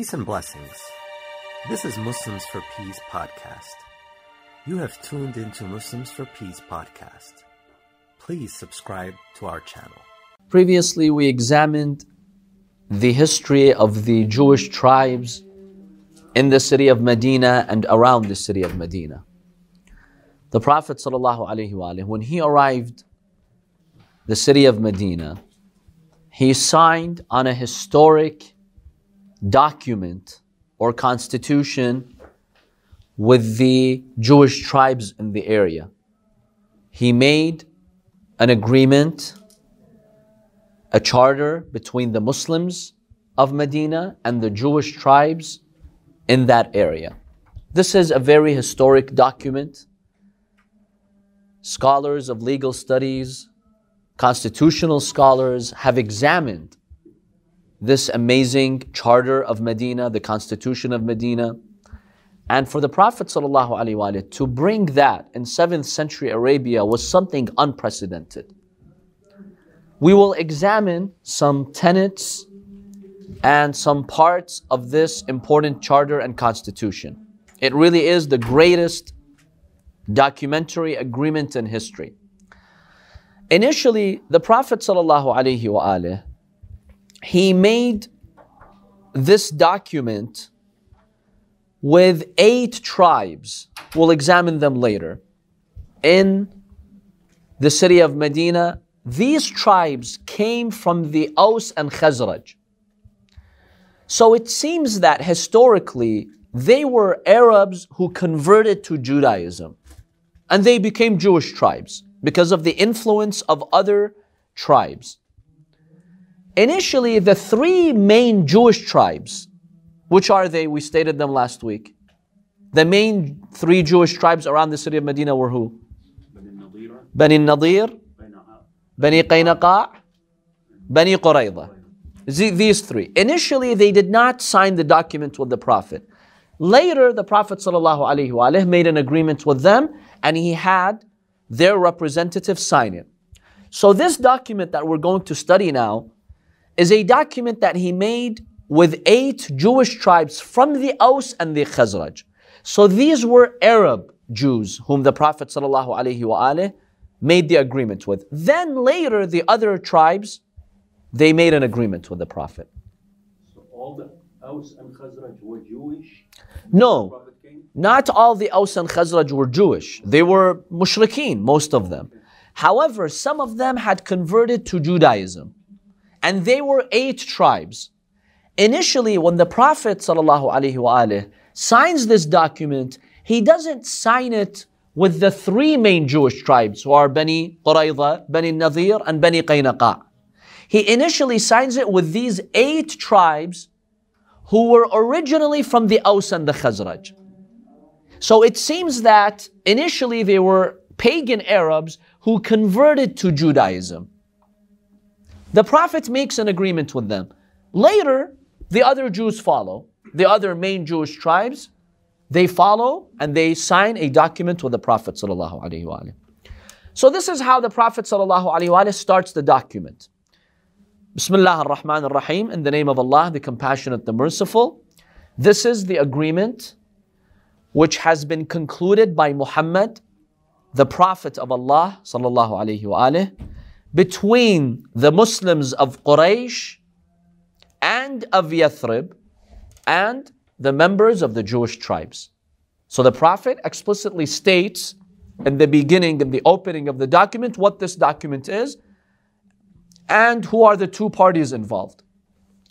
Peace and blessings. This is Muslims for Peace podcast. You have tuned into Muslims for Peace podcast. Please subscribe to our channel. Previously, we examined the history of the Jewish tribes in the city of Medina and around the city of Medina. The Prophet when he arrived the city of Medina, he signed on a historic document or constitution with the Jewish tribes in the area. He made an agreement, a charter between the Muslims of Medina and the Jewish tribes in that area. This is a very historic document. Scholars of legal studies, constitutional scholars have examined this amazing charter of Medina, the constitution of Medina. And for the Prophet ﷺ to bring that in 7th century Arabia was something unprecedented. We will examine some tenets and some parts of this important charter and constitution. It really is the greatest documentary agreement in history. Initially, the Prophet ﷺ he made this document with eight tribes. We'll examine them later. In the city of Medina, these tribes came from the Aus and Khazraj. So it seems that historically they were Arabs who converted to Judaism and they became Jewish tribes because of the influence of other tribes. Initially, the three main Jewish tribes, which are they? We stated them last week. The main three Jewish tribes around the city of Medina were who? Bani Nadir, Bani Qaynaqa, Bani Qurayza. These three. Initially, they did not sign the document with the Prophet. Later, the Prophet ﷺ made an agreement with them and he had their representative sign it. So, this document that we're going to study now is a document that he made with eight Jewish tribes from the Aus and the Khazraj. So these were Arab Jews whom the Prophet ﷺ made the agreement with. Then later, the other tribes, they made an agreement with the Prophet. So all the Aus and Khazraj were Jewish? No, not all the Aus and Khazraj were Jewish. They were mushrikeen, most of them. However, some of them had converted to Judaism and they were eight tribes. Initially, when the Prophet ﷺ signs this document, he doesn't sign it with the three main Jewish tribes who are Bani Qurayza, Bani Nadir, and Bani Qaynaqa. He initially signs it with these eight tribes who were originally from the Aus and the Khazraj. So it seems that initially they were pagan Arabs who converted to Judaism. The Prophet makes an agreement with them. Later, the other Jews follow. The other main Jewish tribes, they follow and they sign a document with the Prophet. So, this is how the Prophet starts the document. Bismillah ar-Rahman ar-Rahim, in the name of Allah, the Compassionate, the Merciful. This is the agreement which has been concluded by Muhammad, the Prophet of Allah, sallallahu alaihi wasallam between the Muslims of Quraysh and of Yathrib and the members of the Jewish tribes. So the Prophet explicitly states in the beginning, in the opening of the document, what this document is and who are the two parties involved.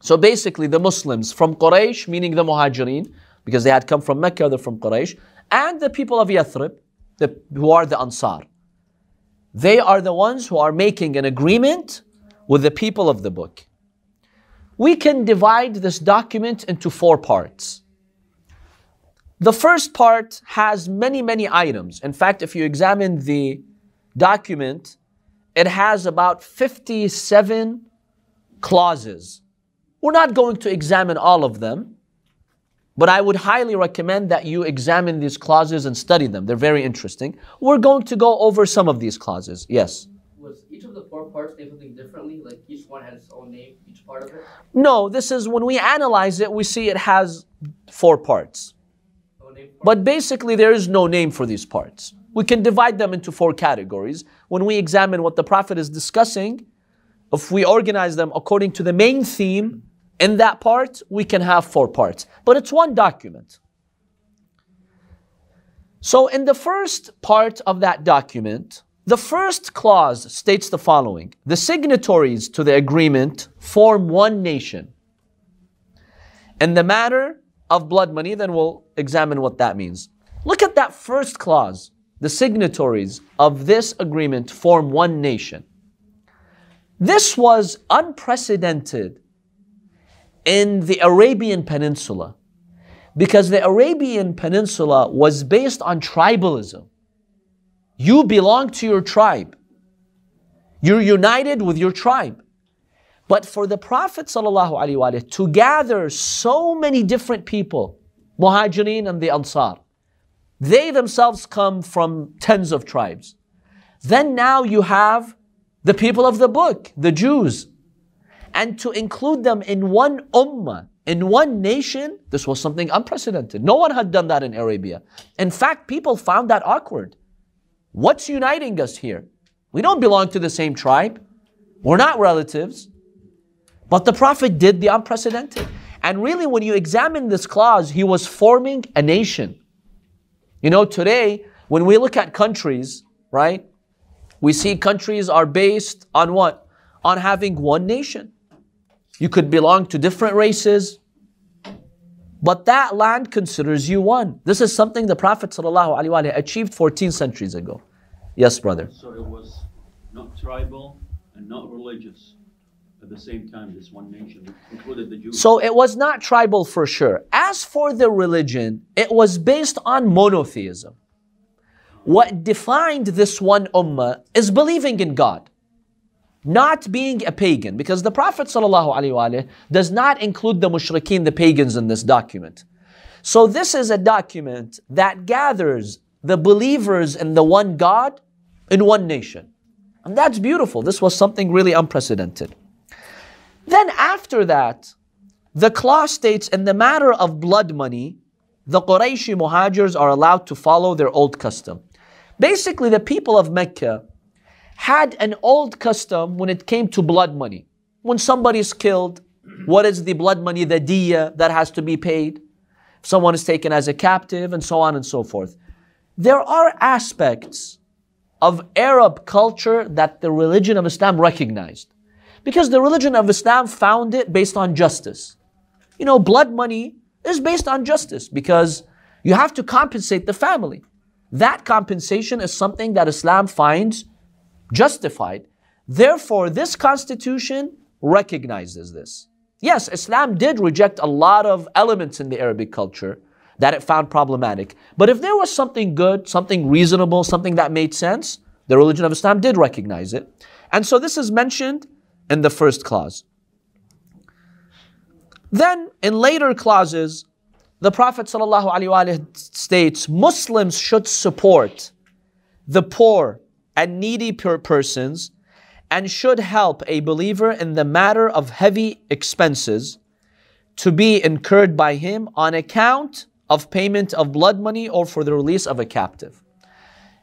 So basically, the Muslims from Quraysh, meaning the Muhajirin, because they had come from Mecca, they're from Quraysh, and the people of Yathrib, the, who are the Ansar. They are the ones who are making an agreement with the people of the book. We can divide this document into four parts. The first part has many, many items. In fact, if you examine the document, it has about 57 clauses. We're not going to examine all of them, but I would highly recommend that you examine these clauses and study them. They're very interesting. We're going to go over some of these clauses. Yes. was each of the four parts named something differently? Like each one had its own name, each part of it? No, this is when we analyze it, we see it has four parts. No But basically, there is no name for these parts. We can divide them into four categories. When we examine what the Prophet is discussing, if we organize them according to the main theme in that part, we can have four parts. But it's one document. So, in the first part of that document, the first clause states the following The signatories to the agreement form one nation. In the matter of blood money, then we'll examine what that means. Look at that first clause. The signatories of this agreement form one nation. This was unprecedented in the Arabian Peninsula because the Arabian Peninsula was based on tribalism. You belong to your tribe. You're united with your tribe. But for the Prophet ﷺ to gather so many different people, Muhajirin and the Ansar, they themselves come from tens of tribes. Then now you have the people of the book, the Jews. And to include them in one ummah, in one nation, this was something unprecedented. No one had done that in Arabia. In fact, people found that awkward. What's uniting us here? We don't belong to the same tribe. We're not relatives. But the Prophet did the unprecedented. And really, when you examine this clause, he was forming a nation. You know, today, when we look at countries, right, we see countries are based on what? On having one nation. You could belong to different races, but that land considers you one. This is something the Prophet ﷺ achieved 14 centuries ago. Yes, brother. So it was not tribal and not religious at the same time, this one nation included the Jews. So it was not tribal for sure. As for the religion, it was based on monotheism. What defined this one ummah is believing in God, not being a pagan, because the Prophet ﷺ does not include the mushrikeen, the pagans, in this document. So this is a document that gathers the believers in the one God in one nation. And that's beautiful. This was something really unprecedented. Then after that, the clause states in the matter of blood money, the Qurayshi Muhajirs are allowed to follow their old custom. Basically, the people of Mecca had an old custom when it came to blood money. When somebody is killed, what is the blood money, the diya that has to be paid? If someone is taken as a captive, and so on and so forth. There are aspects of Arab culture that the religion of Islam recognized. Because the religion of Islam found it based on justice. You know, blood money is based on justice because you have to compensate the family. That compensation is something that Islam finds justified. Therefore, this constitution recognizes this. Yes, Islam did reject a lot of elements in the Arabic culture that it found problematic. But if there was something good, something reasonable, something that made sense, the religion of Islam did recognize it. And so this is mentioned in the first clause. Then, in later clauses, the Prophet ﷺ states Muslims should support the poor and needy per- persons and should help a believer in the matter of heavy expenses to be incurred by him on account of payment of blood money or for the release of a captive.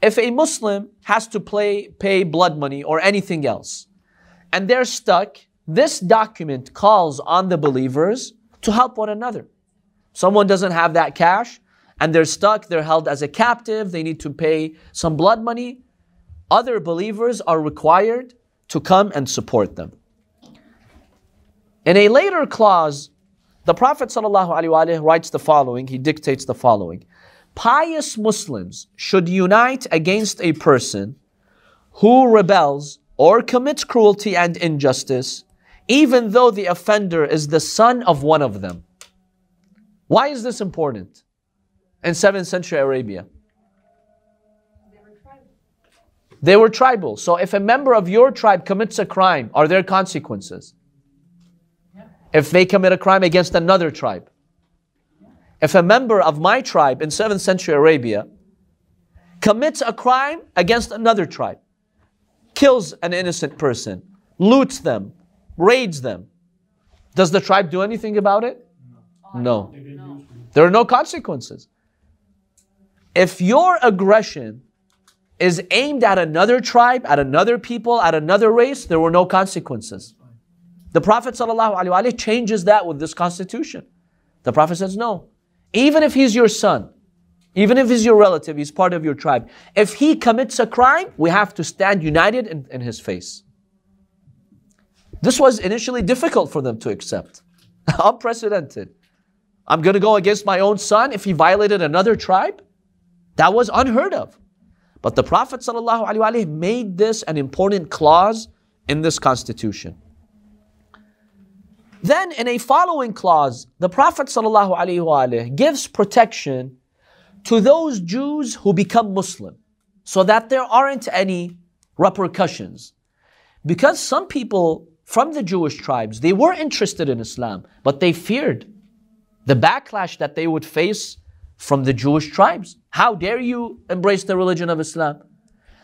If a Muslim has to play, pay blood money or anything else, and they're stuck, this document calls on the believers to help one another. Someone doesn't have that cash and they're stuck, they're held as a captive, they need to pay some blood money. Other believers are required to come and support them. In a later clause, the Prophet ﷺ writes the following, he dictates the following Pious Muslims should unite against a person who rebels or commits cruelty and injustice, even though the offender is the son of one of them. Why is this important in 7th century Arabia? They were tribal. So if a member of your tribe commits a crime, are there consequences? If they commit a crime against another tribe. If a member of my tribe in 7th century Arabia commits a crime against another tribe, kills an innocent person, loots them, raids them, does the tribe do anything about it? No. There are no consequences. If your aggression is aimed at another tribe, at another people, at another race, there were no consequences. The Prophet ﷺ changes that with this constitution. The Prophet says, no. Even if he's your son, even if he's your relative, he's part of your tribe. If he commits a crime, we have to stand united in, in his face. This was initially difficult for them to accept. Unprecedented. I'm going to go against my own son if he violated another tribe? That was unheard of. But the Prophet ﷺ made this an important clause in this constitution. Then, in a following clause, the Prophet ﷺ gives protection to those Jews who become Muslim so that there aren't any repercussions. Because some people from the Jewish tribes, they were interested in Islam, but they feared the backlash that they would face from the Jewish tribes. How dare you embrace the religion of Islam?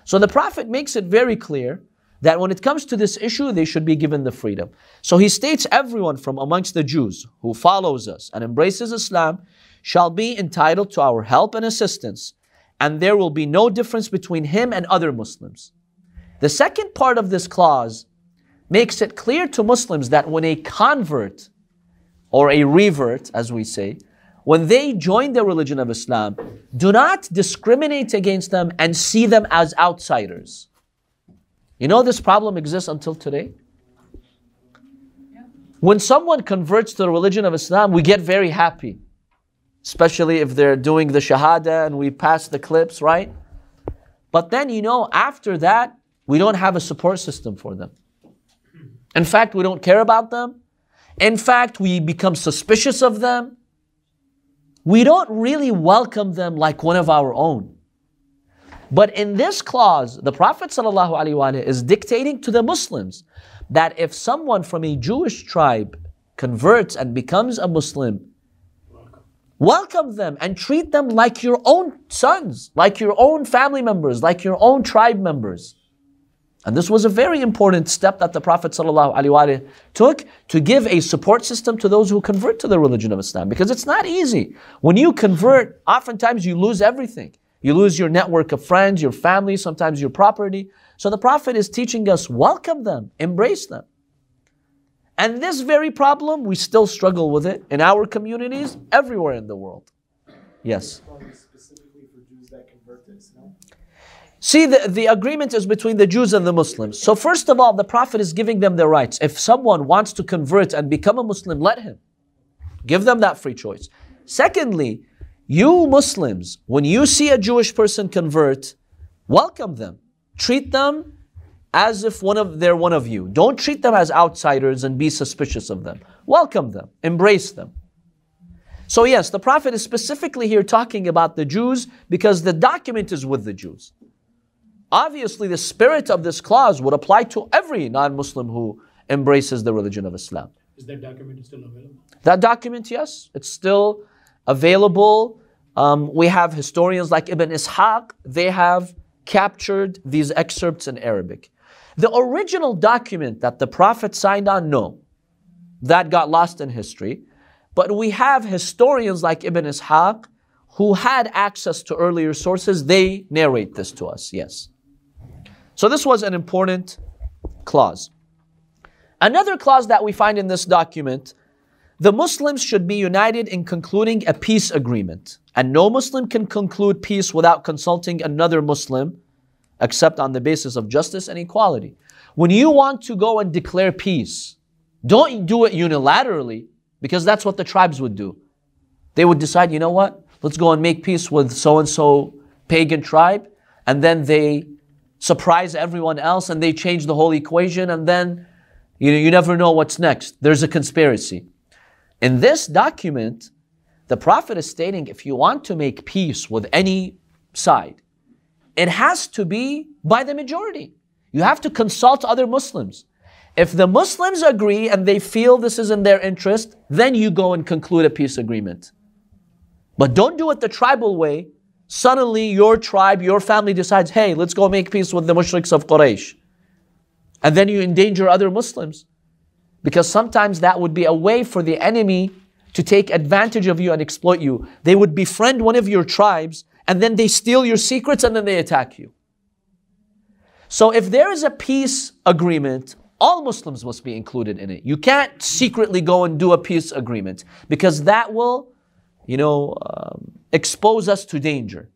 So the Prophet makes it very clear that when it comes to this issue, they should be given the freedom. So he states everyone from amongst the Jews who follows us and embraces Islam shall be entitled to our help and assistance, and there will be no difference between him and other Muslims. The second part of this clause makes it clear to Muslims that when a convert or a revert, as we say, when they join the religion of Islam, do not discriminate against them and see them as outsiders. You know, this problem exists until today. When someone converts to the religion of Islam, we get very happy, especially if they're doing the Shahada and we pass the clips, right? But then, you know, after that, we don't have a support system for them. In fact, we don't care about them. In fact, we become suspicious of them. We don't really welcome them like one of our own. But in this clause, the Prophet ﷺ is dictating to the Muslims that if someone from a Jewish tribe converts and becomes a Muslim, welcome them and treat them like your own sons, like your own family members, like your own tribe members. And this was a very important step that the Prophet ﷺ took to give a support system to those who convert to the religion of Islam. Because it's not easy. When you convert, oftentimes you lose everything. You lose your network of friends, your family, sometimes your property. So the Prophet is teaching us welcome them, embrace them. And this very problem, we still struggle with it in our communities, everywhere in the world. Yes. See, the, the agreement is between the Jews and the Muslims. So, first of all, the Prophet is giving them their rights. If someone wants to convert and become a Muslim, let him. Give them that free choice. Secondly, you Muslims, when you see a Jewish person convert, welcome them. Treat them as if one of they're one of you. Don't treat them as outsiders and be suspicious of them. Welcome them, embrace them. So yes, the Prophet is specifically here talking about the Jews because the document is with the Jews. Obviously, the spirit of this clause would apply to every non Muslim who embraces the religion of Islam. Is that document still available? That document, yes, it's still available. Um, we have historians like Ibn Ishaq, they have captured these excerpts in Arabic. The original document that the Prophet signed on, no, that got lost in history. But we have historians like Ibn Ishaq who had access to earlier sources, they narrate this to us, yes. So this was an important clause. Another clause that we find in this document the Muslims should be united in concluding a peace agreement, and no Muslim can conclude peace without consulting another Muslim except on the basis of justice and equality. When you want to go and declare peace, don't do it unilaterally because that's what the tribes would do. They would decide, you know what, let's go and make peace with so and so pagan tribe, and then they surprise everyone else and they change the whole equation and then you know you never know what's next. There's a conspiracy. In this document the prophet is stating if you want to make peace with any side it has to be by the majority. You have to consult other muslims. If the muslims agree and they feel this is in their interest then you go and conclude a peace agreement. But don't do it the tribal way suddenly your tribe, your family decides, hey, let's go make peace with the mushriks of Quraysh. And then you endanger other Muslims. Because sometimes that would be a way for the enemy to take advantage of you and exploit you. They would befriend one of your tribes and then they steal your secrets and then they attack you. So if there is a peace agreement, all Muslims must be included in it. You can't secretly go and do a peace agreement because that will, you know, um, expose us to danger.